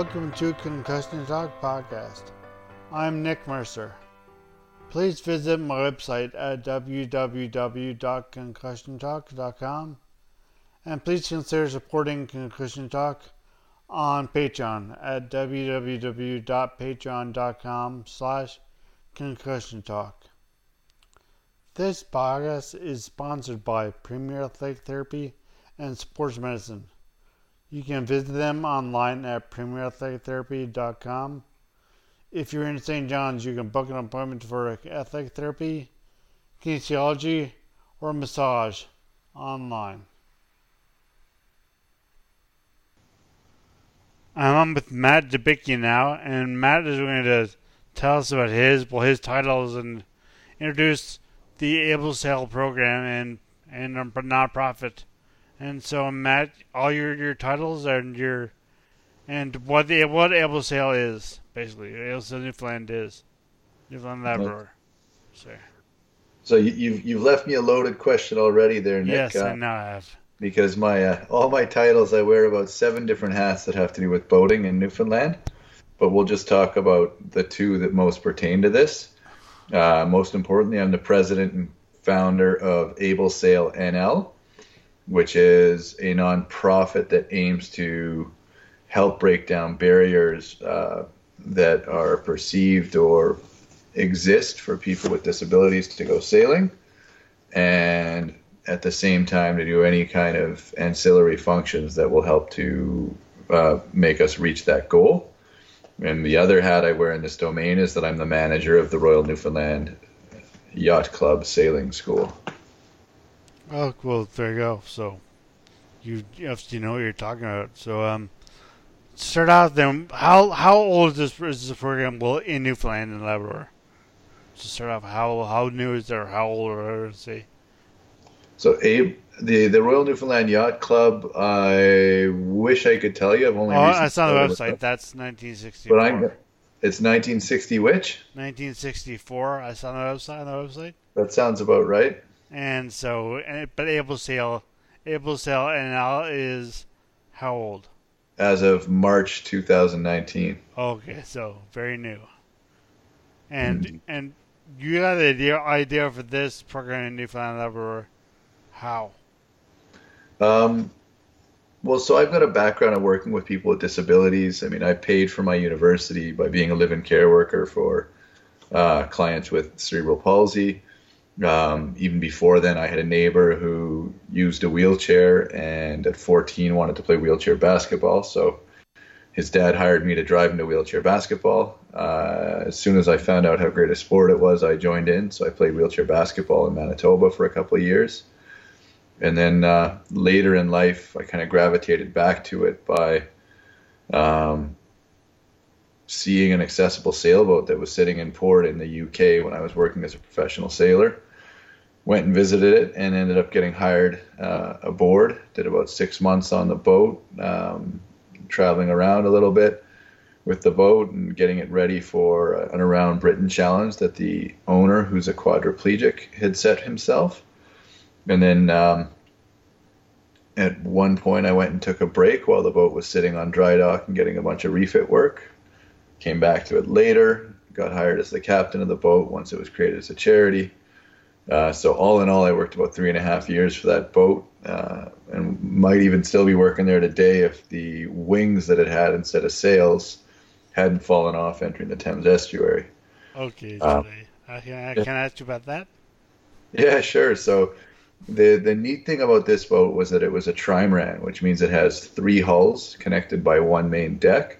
Welcome to Concussion Talk Podcast. I'm Nick Mercer. Please visit my website at www.concussiontalk.com and please consider supporting Concussion Talk on Patreon at www.patreon.com slash concussion talk. This podcast is sponsored by Premier Athletic Therapy and Sports Medicine. You can visit them online at premierathletictherapy.com. If you're in St. John's, you can book an appointment for athletic therapy, kinesiology, or massage online. I'm on with Matt Debicki now, and Matt is going to tell us about his well his titles and introduce the Able Sail program and and a nonprofit. And so Matt, all your your titles and your and what the what Able Sail is basically Able Sail Newfoundland is Newfoundland Labrador. So So you, you've you've left me a loaded question already there, Nick. yes, uh, I now have. because my uh, all my titles I wear about seven different hats that have to do with boating in Newfoundland, but we'll just talk about the two that most pertain to this. Uh, most importantly, I'm the president and founder of Able Sail NL, which is a nonprofit that aims to help break down barriers uh, that are perceived or exist for people with disabilities to go sailing and at the same time to do any kind of ancillary functions that will help to uh, make us reach that goal. And the other hat I wear in this domain is that I'm the manager of the Royal Newfoundland Yacht Club Sailing School. Oh, well, there you go. So you you have to know what you're talking about. So um, start out then. How how old is this is this program? Well, in Newfoundland and Labrador. To start off, how how new is there? How old are they? So Abe, the the Royal Newfoundland Yacht Club. I wish I could tell you. I've only. Oh, that's on the website. it. That's 1964. But I'm. It's 1960. Which 1964. I saw on the website. On the website. that sounds about right. And so, and, but Able Sail, Able Sail NL is how old? As of March 2019. Okay, so very new. And and you got the idea idea for this program in Newfoundland and Labrador? How? Um, well, so I've got a background of working with people with disabilities. I mean, I paid for my university by being a live-in care worker for uh, clients with cerebral palsy. Um, even before then, I had a neighbor who used a wheelchair and at 14 wanted to play wheelchair basketball. So his dad hired me to drive him to wheelchair basketball. Uh, as soon as I found out how great a sport it was, I joined in. So I played wheelchair basketball in Manitoba for a couple of years. And then uh, later in life, I kind of gravitated back to it by um, seeing an accessible sailboat that was sitting in port in the UK when I was working as a professional sailor. Went and visited it and ended up getting hired uh, aboard. Did about six months on the boat, um, traveling around a little bit with the boat and getting it ready for an Around Britain challenge that the owner, who's a quadriplegic, had set himself. And then um, at one point, I went and took a break while the boat was sitting on dry dock and getting a bunch of refit work. Came back to it later, got hired as the captain of the boat once it was created as a charity. Uh, so all in all, I worked about three and a half years for that boat, uh, and might even still be working there today if the wings that it had instead of sails hadn't fallen off entering the Thames estuary. Okay, um, I can, I can ask you about that. Yeah, sure. So the the neat thing about this boat was that it was a trimaran, which means it has three hulls connected by one main deck,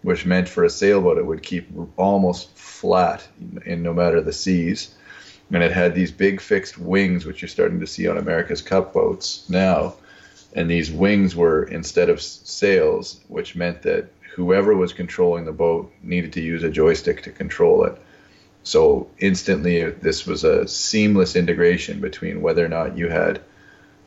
which meant for a sailboat it would keep almost flat in, in no matter the seas and it had these big fixed wings, which you're starting to see on America's Cup boats now. And these wings were instead of sails, which meant that whoever was controlling the boat needed to use a joystick to control it. So instantly, this was a seamless integration between whether or not you had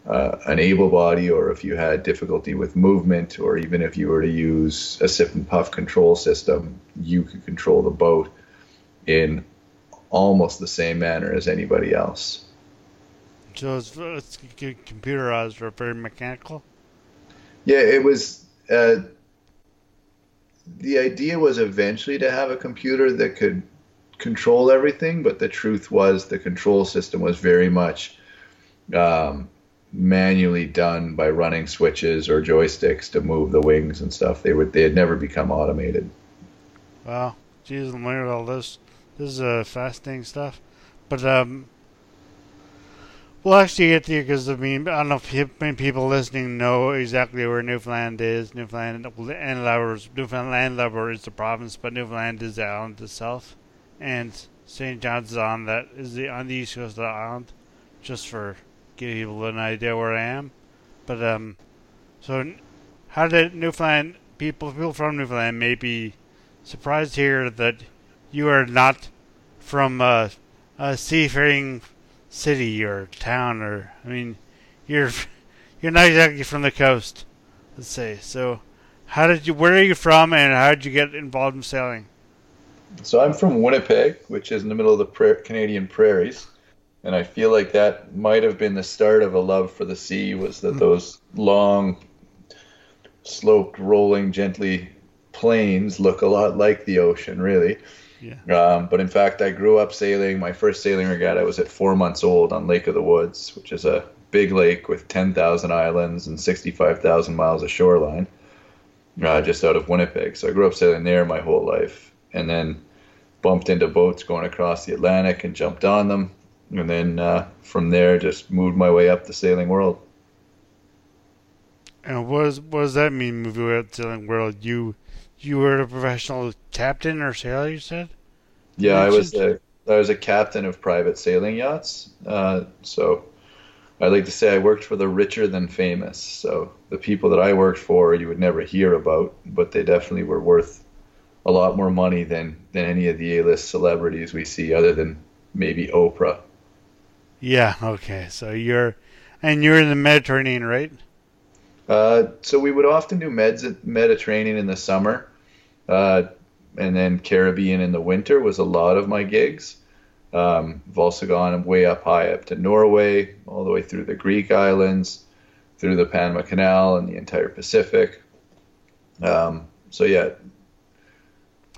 uh, an able body or if you had difficulty with movement or even if you were to use a sip and puff control system, you could control the boat in almost the same manner as anybody else. So it's, it's computerized or very mechanical? Yeah, it was. Uh, the idea was eventually to have a computer that could control everything, but the truth was the control system was very much um, manually done by running switches or joysticks to move the wings and stuff. They would they had never become automated. Wow, geez, I'm learning all this. This is uh, fascinating stuff. But um, we'll actually get to you because I mean I don't know if many people listening know exactly where Newfoundland is. Newfoundland and Labrador, Newfoundland Labrador is the province, but Newfoundland is the island itself, and St. John's is on that is the on the east coast of the island. Just for giving people an idea where I am, but um, so how did Newfoundland people people from Newfoundland may be surprised here that you are not from a, a seafaring city or town, or I mean, you're you're not exactly from the coast, let's say. So, how did you? Where are you from, and how did you get involved in sailing? So I'm from Winnipeg, which is in the middle of the pra- Canadian prairies, and I feel like that might have been the start of a love for the sea. Was that mm those long, sloped, rolling, gently plains look a lot like the ocean, really. Yeah. Um, but in fact, I grew up sailing. My first sailing regatta was at four months old on Lake of the Woods, which is a big lake with 10,000 islands and 65,000 miles of shoreline, uh, just out of Winnipeg. So I grew up sailing there my whole life, and then bumped into boats going across the Atlantic and jumped on them, and then uh, from there just moved my way up the sailing world. And what, is, what does that mean, way up the sailing world? You you were a professional captain or sailor, you said? Yeah, I was a I was a captain of private sailing yachts. Uh, so I like to say I worked for the richer than famous. So the people that I worked for, you would never hear about, but they definitely were worth a lot more money than than any of the A-list celebrities we see, other than maybe Oprah. Yeah. Okay. So you're, and you're in the Mediterranean, right? Uh, so we would often do meds Mediterranean in the summer, uh, and then Caribbean in the winter was a lot of my gigs. Um, I've also gone way up high up to Norway, all the way through the Greek islands, through the Panama Canal and the entire Pacific. Um, so yeah.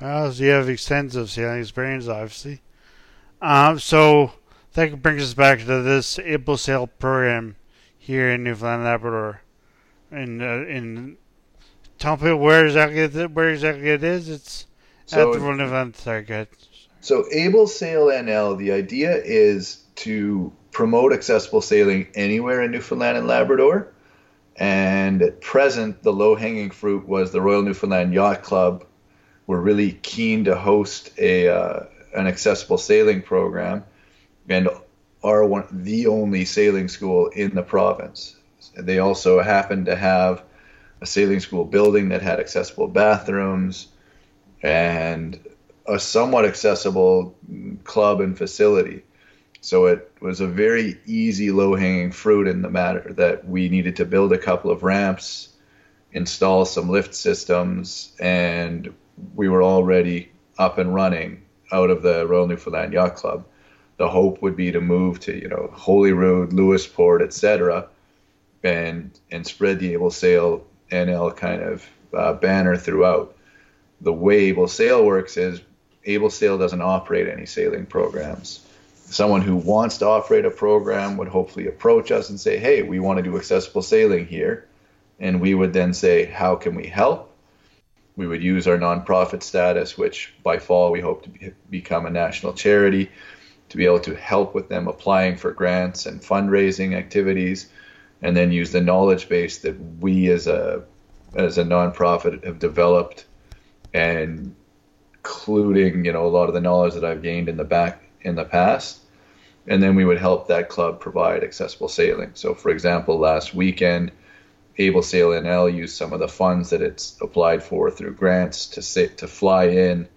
Well, so you have extensive sailing experience, obviously. Um, so that brings us back to this Able Sail program here in Newfoundland and Labrador in uh, in tell people where exactly where exactly it is. It's so, at the one event. Good. So Able Sail NL, the idea is to promote accessible sailing anywhere in Newfoundland and Labrador. And at present, the low hanging fruit was the Royal Newfoundland Yacht Club. We're really keen to host a uh, an accessible sailing program, and are one the only sailing school in the province. They also happened to have a sailing school building that had accessible bathrooms and a somewhat accessible club and facility. So it was a very easy, low hanging fruit in the matter that we needed to build a couple of ramps, install some lift systems, and we were already up and running out of the Royal Newfoundland Yacht Club. the hope would be to move to you know Holyrood, Lewisporte, etc., and and spread the Able Sail NL kind of uh, banner throughout. The way Able Sail works is Able Sail doesn't operate any sailing programs. Someone who wants to operate a program would hopefully approach us and say, "Hey, we want to do accessible sailing here," and we would then say, "How can we help?" We would use our nonprofit status, which by fall we hope to be, become a national charity, to be able to help with them applying for grants and fundraising activities, and then use the knowledge base that we as a as a nonprofit have developed and including you know a lot of the knowledge that I've gained in the back in the past, and then we would help that club provide accessible sailing. So, for example, last weekend, Able Sail NL used some of the funds that it's applied for through grants to sit, to fly in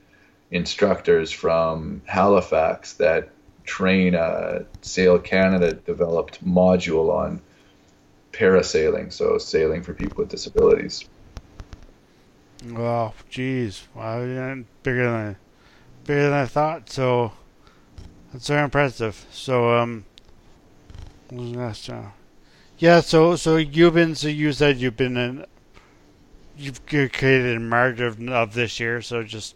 instructors from Halifax that train a Sail Canada developed module on parasailing, so sailing for people with disabilities. Wow, geez, wow, bigger than bigger than I thought. So that's very impressive. So um, job? Yeah, so so you've been so you said you've been in you've created in March of, of this year. So just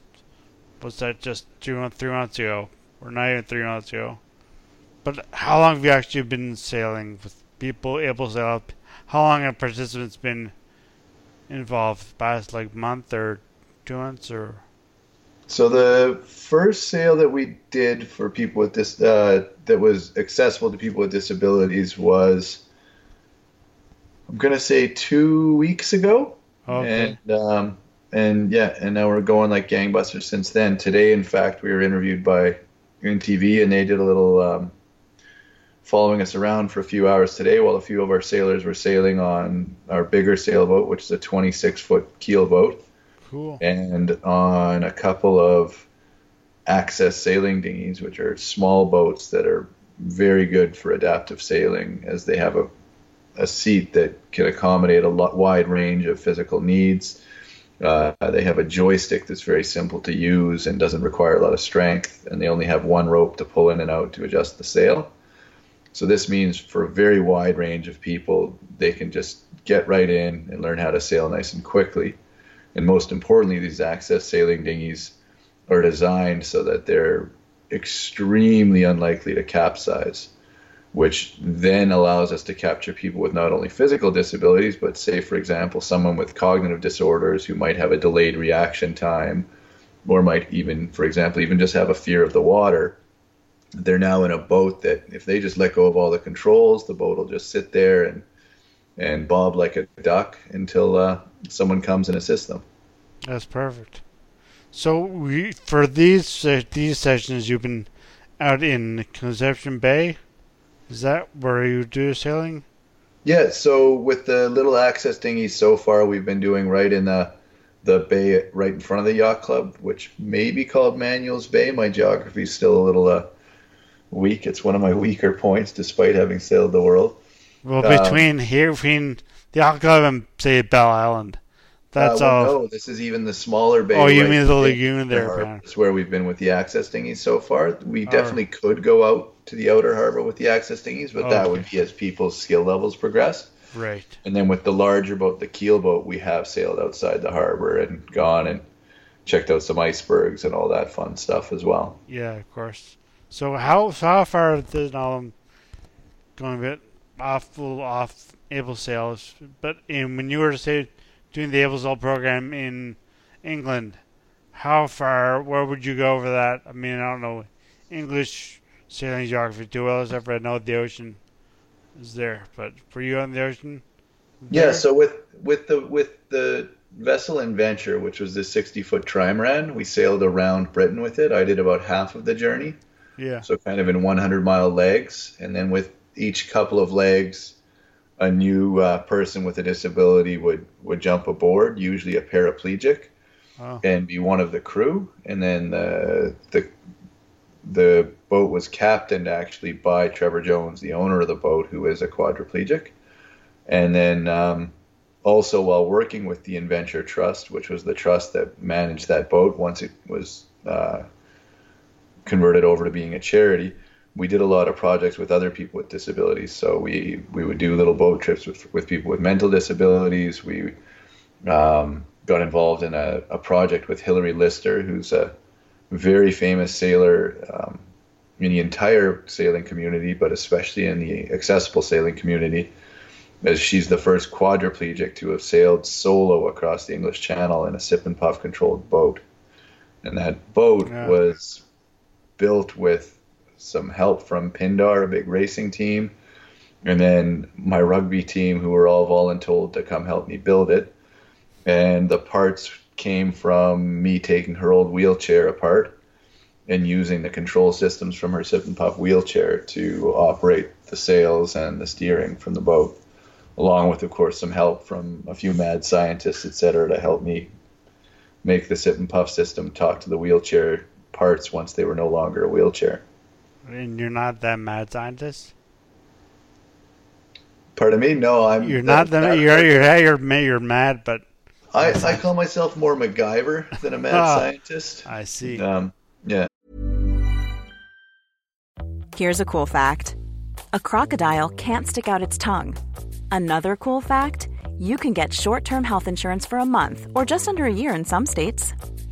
was that just two months, three months ago, or not even three months ago? But how long have you actually been sailing with people able to help? How long have participants been involved? Past like month or two months or? So the first sale that we did for people with this uh, that was accessible to people with disabilities was I'm gonna say two weeks ago. Okay. And um, and yeah, and now we're going like gangbusters since then. Today, in fact, we were interviewed by Green TV, and they did a little um, following us around for a few hours today while a few of our sailors were sailing on our bigger sailboat, which is a 26 foot keel boat. Cool. And on a couple of access sailing dinghies, which are small boats that are very good for adaptive sailing, as they have a, a seat that can accommodate a lot, wide range of physical needs. Uh, they have a joystick that's very simple to use and doesn't require a lot of strength, and they only have one rope to pull in and out to adjust the sail. So this means for a very wide range of people, they can just get right in and learn how to sail nice and quickly. And most importantly, these access sailing dinghies are designed so that they're extremely unlikely to capsize, which then allows us to capture people with not only physical disabilities, but say, for example, someone with cognitive disorders who might have a delayed reaction time or might even, for example, even just have a fear of the water they're now in a boat that if they just let go of all the controls, the boat will just sit there and and bob like a duck until uh, someone comes and assists them. That's perfect. So we, for these uh, these sessions, you've been out in Conception Bay. Is that where you do sailing? Yeah. So with the little access dinghies, so far we've been doing right in the the bay right in front of the yacht club, which may be called Manuel's Bay. My geography is still a little uh, weak. It's one of my weaker points, despite having sailed the world. Well, between um, here, between the Alcove and say Bell Island, that's uh, well, all. No, this is even the smaller bay. Oh, you right mean the lagoon there? That's where we've been with the access dinghies so far. We definitely could go out to the outer harbor with the access dinghies, but that would be as people's skill levels progress. Right. And then with the larger boat, the keel boat, we have sailed outside the harbor and gone and checked out some icebergs and all that fun stuff as well. Yeah, of course. So how how far is I'm going a bit off off able sales, but in, when you were say doing the able sail program in England, how far where would you go over that? I mean I don't know English sailing geography too well except for I know the ocean is there, but for you on the ocean. There? Yeah, so with with the with the vessel Adventure, which was the 60 foot trimaran, we sailed around Britain with it. I did about half of the journey. Yeah. So kind of in 100 mile legs, and then with each couple of legs, a new uh, person with a disability would would jump aboard, usually a paraplegic, oh. and be one of the crew. And then the the the boat was captained actually by Trevor Jones, the owner of the boat, who is a quadriplegic. And then um, also while working with the Adventure Trust, which was the trust that managed that boat once it was uh, converted over to being a charity, we did a lot of projects with other people with disabilities. So we we would do little boat trips with with people with mental disabilities. We um, got involved in a, a project with Hilary Lister, who's a very famous sailor um, in the entire sailing community, but especially in the accessible sailing community, as she's the first quadriplegic to have sailed solo across the English Channel in a sip and puff controlled boat. And that boat yeah. was built with some help from Pindar, a big racing team, and then my rugby team, who were all voluntold to come help me build it. And the parts came from me taking her old wheelchair apart and using the control systems from her sip and puff wheelchair to operate the sails and the steering from the boat, along with, of course, some help from a few mad scientists, et cetera, to help me make the sip and puff system talk to the wheelchair parts once they were no longer a wheelchair. And you're not that mad scientist. Pardon me? No, I'm. You're not the. You're you're you're you're mad, but I, I call myself more MacGyver than a mad oh, scientist. I see. Um, yeah. Here's a cool fact a crocodile can't stick out its tongue. Another cool fact you can get short term health insurance for a month or just under a year in some states.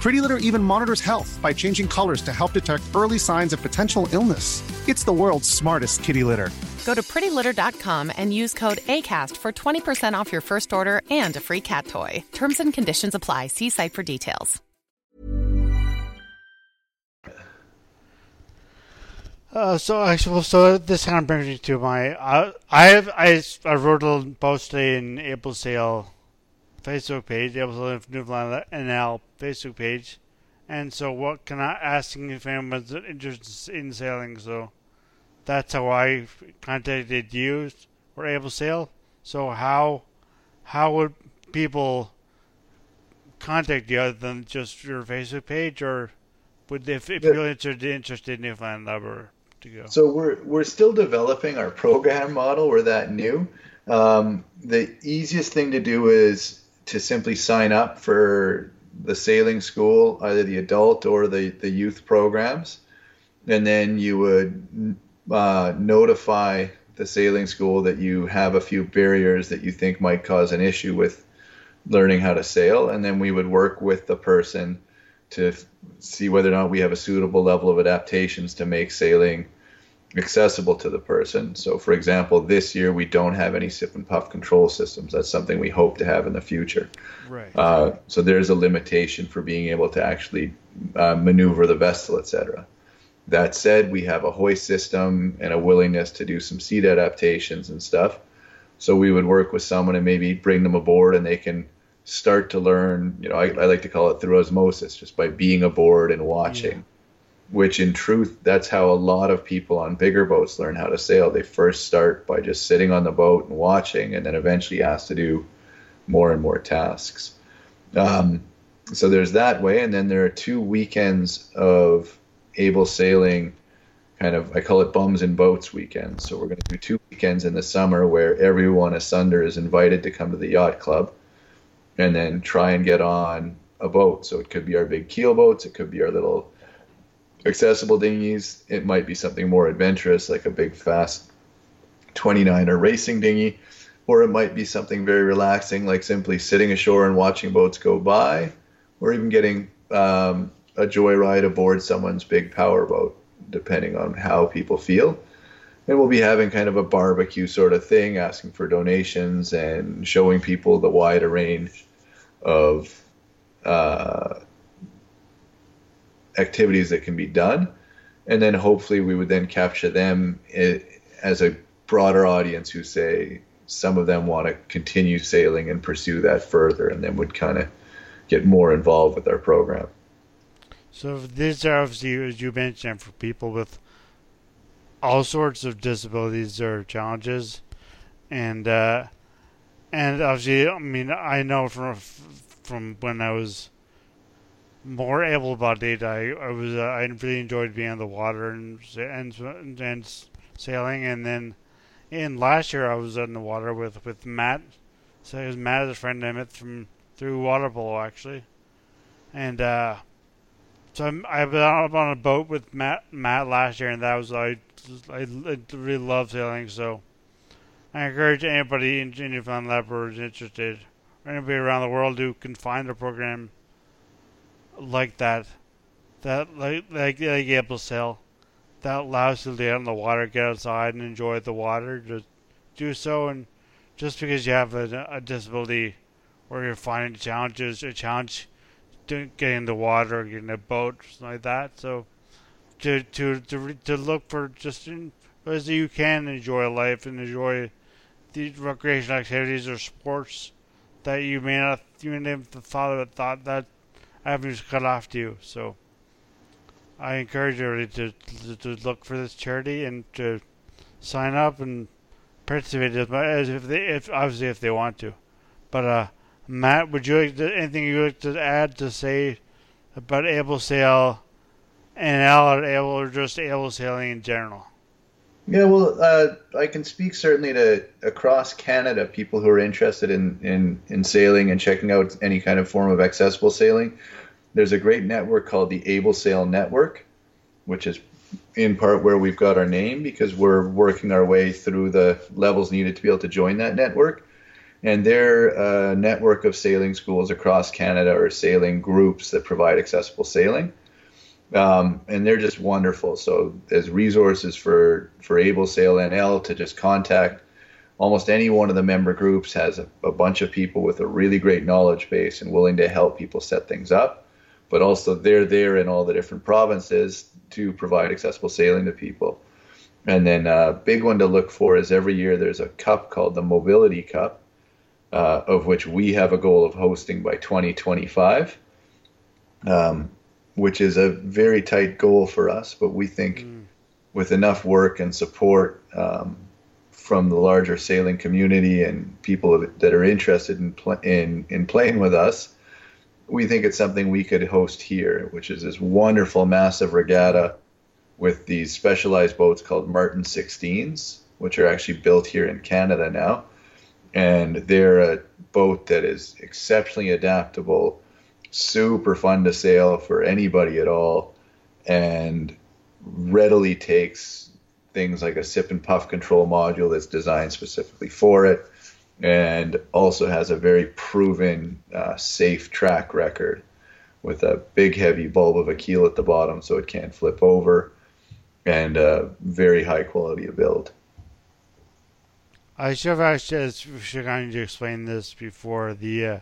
Pretty Litter even monitors health by changing colors to help detect early signs of potential illness. It's the world's smartest kitty litter. Go to prettylitter.com and use code ACAST for 20% off your first order and a free cat toy. Terms and conditions apply. See site for details. Uh, so actually, so this kind of brings me to my. Uh, I have I, I wrote a post today in Able Sail Facebook page, Able Sail Newfoundland NL Facebook page. And so, what can I asking if anyone's interested in sailing? So, that's how I contacted you or Able Sail. So, how how would people contact you other than just your Facebook page, or would they, if, if yeah. you're interested, interested in Newfoundland Labor to go? So we're we're still developing our program model. We're that new. Um, the easiest thing to do is to simply sign up for the sailing school, either the adult or the, the youth programs. And then you would uh, notify the sailing school that you have a few barriers that you think might cause an issue with learning how to sail. And then we would work with the person to f- see whether or not we have a suitable level of adaptations to make sailing accessible to the person. So, for example, this year we don't have any sip and puff control systems. That's something we hope to have in the future. Right. Uh, so there's a limitation for being able to actually uh, maneuver the vessel, etc. That said, we have a hoist system and a willingness to do some seat adaptations and stuff. So we would work with someone and maybe bring them aboard, and they can start to learn. You know, I, I like to call it through osmosis, just by being aboard and watching. Yeah. Which, in truth, that's how a lot of people on bigger boats learn how to sail. They first start by just sitting on the boat and watching, and then eventually asked to do more and more tasks. Um, so there's that way, and then there are two weekends of able sailing kind of I call it bums and boats weekends. So we're going to do two weekends in the summer where everyone asunder is invited to come to the yacht club and then try and get on a boat. So it could be our big keel boats, it could be our little accessible dinghies, it might be something more adventurous like a big fast 29er racing dinghy, or it might be something very relaxing like simply sitting ashore and watching boats go by, or even getting um, a joyride aboard someone's big power boat depending on how people feel. And we'll be having kind of a barbecue sort of thing, asking for donations and showing people the wider range of uh, activities that can be done. And then hopefully we would then capture them as a broader audience who say some of them want to continue sailing and pursue that further and then would kind of get more involved with our program. So these are obviously, as you mentioned, for people with all sorts of disabilities or challenges, and uh, and obviously, I mean, I know from from when I was more able-bodied, I I was uh, I really enjoyed being on the water and and and sailing, and then in last year I was on the water with with Matt. So it was Matt is a friend I met from through water polo actually, and. uh so I'm, I've been on a boat with Matt Matt last year, and that was I I, I really love sailing. So I encourage anybody in Labrador who's interested, or anybody around the world who can find a program like that, that like like like to sail, that allows you to get out in the water, get outside, and enjoy the water. Just do so, and just because you have a, a disability or you're finding challenges, a challenge getting in the water, or getting in a boat, something like that. So to to to to look for just in, as you can enjoy life and enjoy the recreational activities or sports that you may not may have thought of it, thought that avenues cut off to you. So I encourage everybody to, to, to look for this charity and to sign up and participate as much as if they if obviously if they want to. But uh Matt, would you like to, anything you like to add to say about able sail and or able or just able sailing in general? Yeah, well, uh, I can speak certainly to across Canada people who are interested in, in, in sailing and checking out any kind of form of accessible sailing. There's a great network called the Able Sail Network, which is in part where we've got our name because we're working our way through the levels needed to be able to join that network and they're a network of sailing schools across Canada or sailing groups that provide accessible sailing. Um, and they're just wonderful. So as resources for for Able Sail NL to just contact almost any one of the member groups has a, a, bunch of people with a really great knowledge base and willing to help people set things up. But also they're there in all the different provinces to provide accessible sailing to people. And then a uh, big one to look for is every year there's a cup called the Mobility Cup uh, of which we have a goal of hosting by 2025, um, which is a very tight goal for us. But we think mm. with enough work and support um, from the larger sailing community and people that are interested in, pl- in, in playing with us, we think it's something we could host here, which is this wonderful, massive regatta with these specialized boats called Martin 16s, which are actually built here in Canada now and they're a boat that is exceptionally adaptable, super fun to sail for anybody at all, and readily takes things like a sip and puff control module that's designed specifically for it, and also has a very proven uh, safe track record with a big heavy bulb of a keel at the bottom so it can't flip over, and a very high quality of build. I should have actually should kind of explain this before the uh,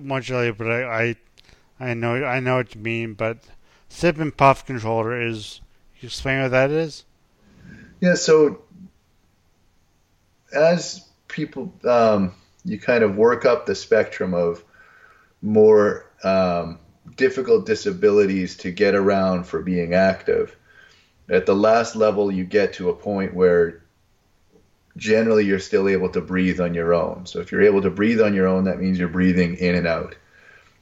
much earlier, but I, I I know I know what you mean. But sip and puff controller is. you explain what that is? Yeah. So as people, um, you kind of work up the spectrum of more um, difficult disabilities to get around for being active. At the last level, you get to a point where generally you're still able to breathe on your own. So if you're able to breathe on your own, that means you're breathing in and out.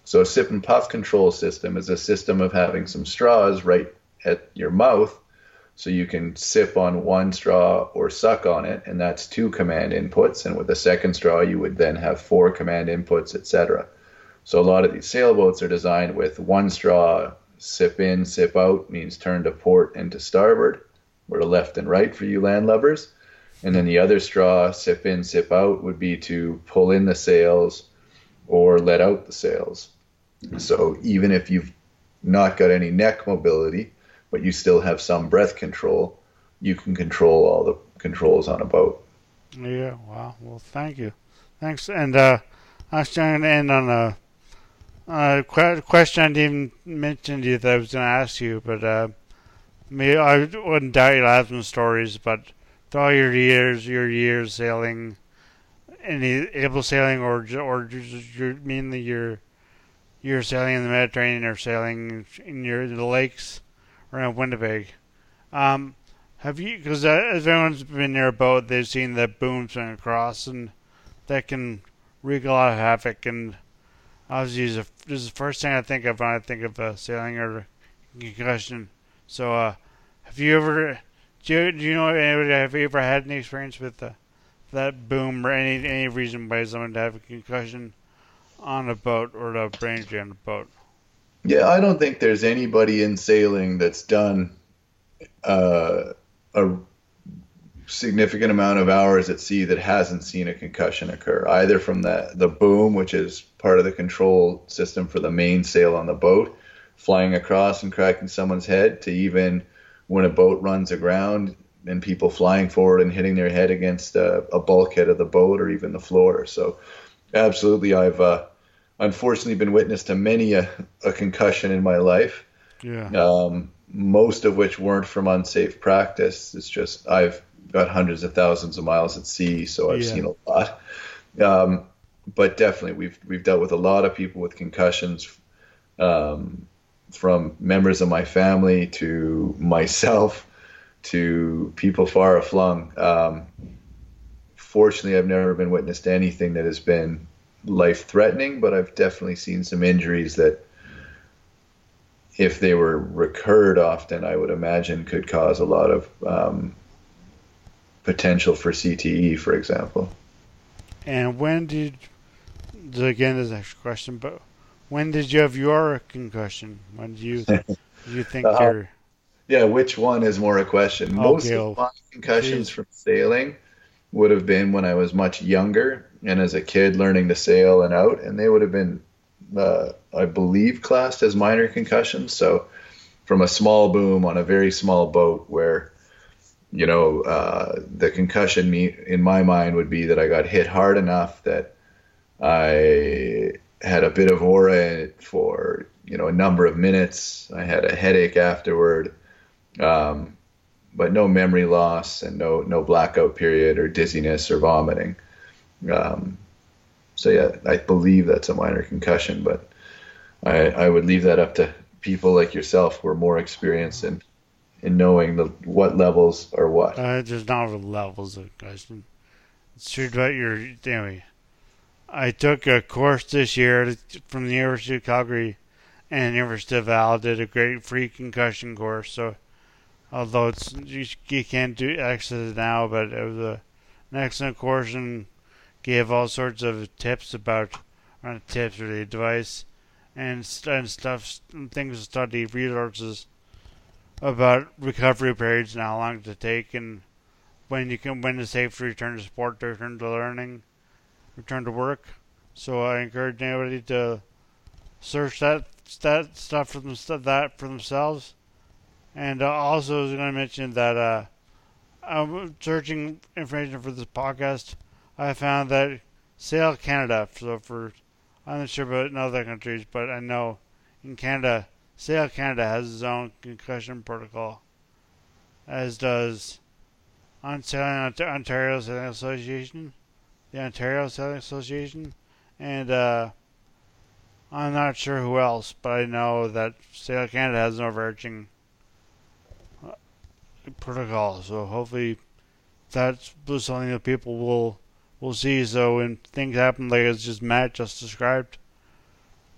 So a sip and puff control system is a system of having some straws right at your mouth so you can sip on one straw or suck on it and that's two command inputs and with a second straw you would then have four command inputs etc so a lot of these sailboats are designed with one straw sip in sip out means turn to port and to starboard or to left and right for you landlubbers and then the other straw sip in sip out would be to pull in the sails or let out the sails so even if you've not got any neck mobility but you still have some breath control, you can control all the controls on a boat. Yeah, wow. Well, thank you. Thanks. And uh, I was going to end on a, a question I didn't even mention to you that I was going to ask you, but uh, me, I wouldn't doubt you'll have some stories, but through all your years, your years sailing, any able sailing, or or mainly your you're sailing in the Mediterranean or sailing in your the lakes around Winnipeg. Um, have you? Because uh, if anyone's been near a boat, they've seen the boom swing across, and that can wreak a lot of havoc. And obviously, this is the first thing I think of when I think of uh, sailing or concussion. So, uh, have you ever? Do you, do you know anybody? Have you ever had any experience with uh, that boom or any any reason why someone to have a concussion on a boat or a brain injury on a boat? Yeah, I don't think there's anybody in sailing that's done uh, a significant amount of hours at sea that hasn't seen a concussion occur, either from the, the boom, which is part of the control system for the mainsail on the boat, flying across and cracking someone's head, to even when a boat runs aground and people flying forward and hitting their head against a, a bulkhead of the boat or even the floor. So, absolutely, I've uh, unfortunately been witness to many a, a concussion in my life. Yeah. Um, most of which weren't from unsafe practice. It's just I've got hundreds of thousands of miles at sea, so I've yeah. seen a lot. Um, but definitely, we've we've dealt with a lot of people with concussions, um, from members of my family to myself to people far aflung. Um, fortunately, I've never been witness to anything that has been life threatening, but I've definitely seen some injuries that, if they were recurred often, I would imagine could cause a lot of um, potential for CTE, for example. And when did, again, this next question, but when did you have your concussion? When do you, you think uh, you're. Yeah, which one is more a question? Most okay, of my concussions geez. from sailing would have been when I was much younger and as a kid learning to sail and out, and they would have been, uh, I believe, classed as minor concussions. So, from a small boom on a very small boat, where you know uh, the concussion me in my mind would be that I got hit hard enough that I had a bit of aura for you know a number of minutes. I had a headache afterward. Um, but no memory loss and no no blackout period or dizziness or vomiting. Um, so yeah, I believe that's a minor concussion, but I, I would leave that up to people like yourself who are more experienced in in knowing the what levels are what. Uh, there's not levels of concussion. It's about your anyway. I took a course this year from the University of Calgary and University of Val. Did a great free concussion course. So, although it's you, you can't do access now, but it was a, an excellent course and gave all sorts of tips about, not tips or advice, and, and stuff, things to study, resources about recovery periods and how long to take, and when you can, when it's safe to return to sport, to return to learning, return to work. So I encourage anybody to search that that stuff for them, that for themselves. And uh, also, I was going to mention that uh, I'm searching information for this podcast. I found that Sail Canada, so for I'm not sure about in other countries, but I know in Canada, Sail Canada has its own concussion protocol, as does Ontario Sailing Association. The Ontario Sailing Association, and uh, I'm not sure who else, but I know that Sail Canada has an overarching uh, protocol. So hopefully, that's something that people will will see. So when things happen like as just Matt just described,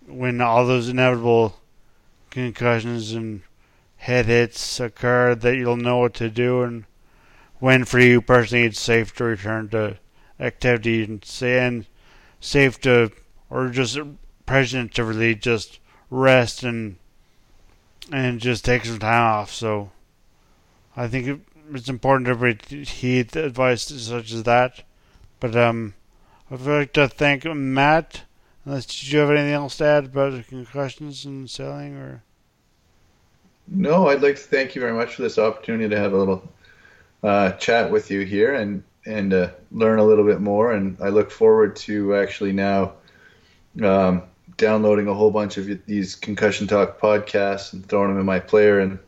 when all those inevitable concussions and head hits occur, that you'll know what to do and when for you personally it's safe to return to activity and, and safe to or just present to really just rest and and just take some time off. So I think it's important to heed advice such as that. But um, I'd like to thank Matt. Unless did you have anything else to add about concussions and sailing or? No, I'd like to thank you very much for this opportunity to have a little uh, chat with you here and and uh, learn a little bit more. And I look forward to actually now um, downloading a whole bunch of these concussion talk podcasts and throwing them in my player, and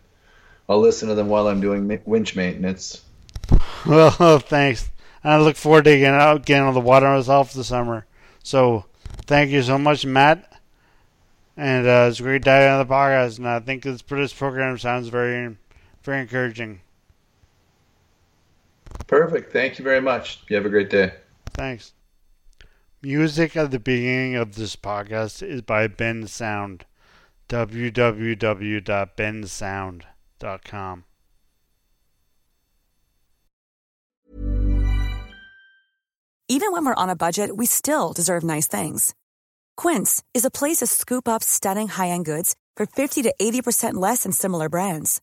I'll listen to them while I'm doing winch maintenance. Well, thanks. I look forward to getting out, getting on the water myself this summer. So, thank you so much, Matt. And uh, it's great to have on the podcast. And I think this, this program sounds very, very encouraging. Perfect. Thank you very much. You have a great day. Thanks. Music at the beginning of this podcast is by Bensound. www.bensound.com. Even when we're on a budget, we still deserve nice things. Quince is a place to scoop up stunning high end goods for 50 to 80% less than similar brands.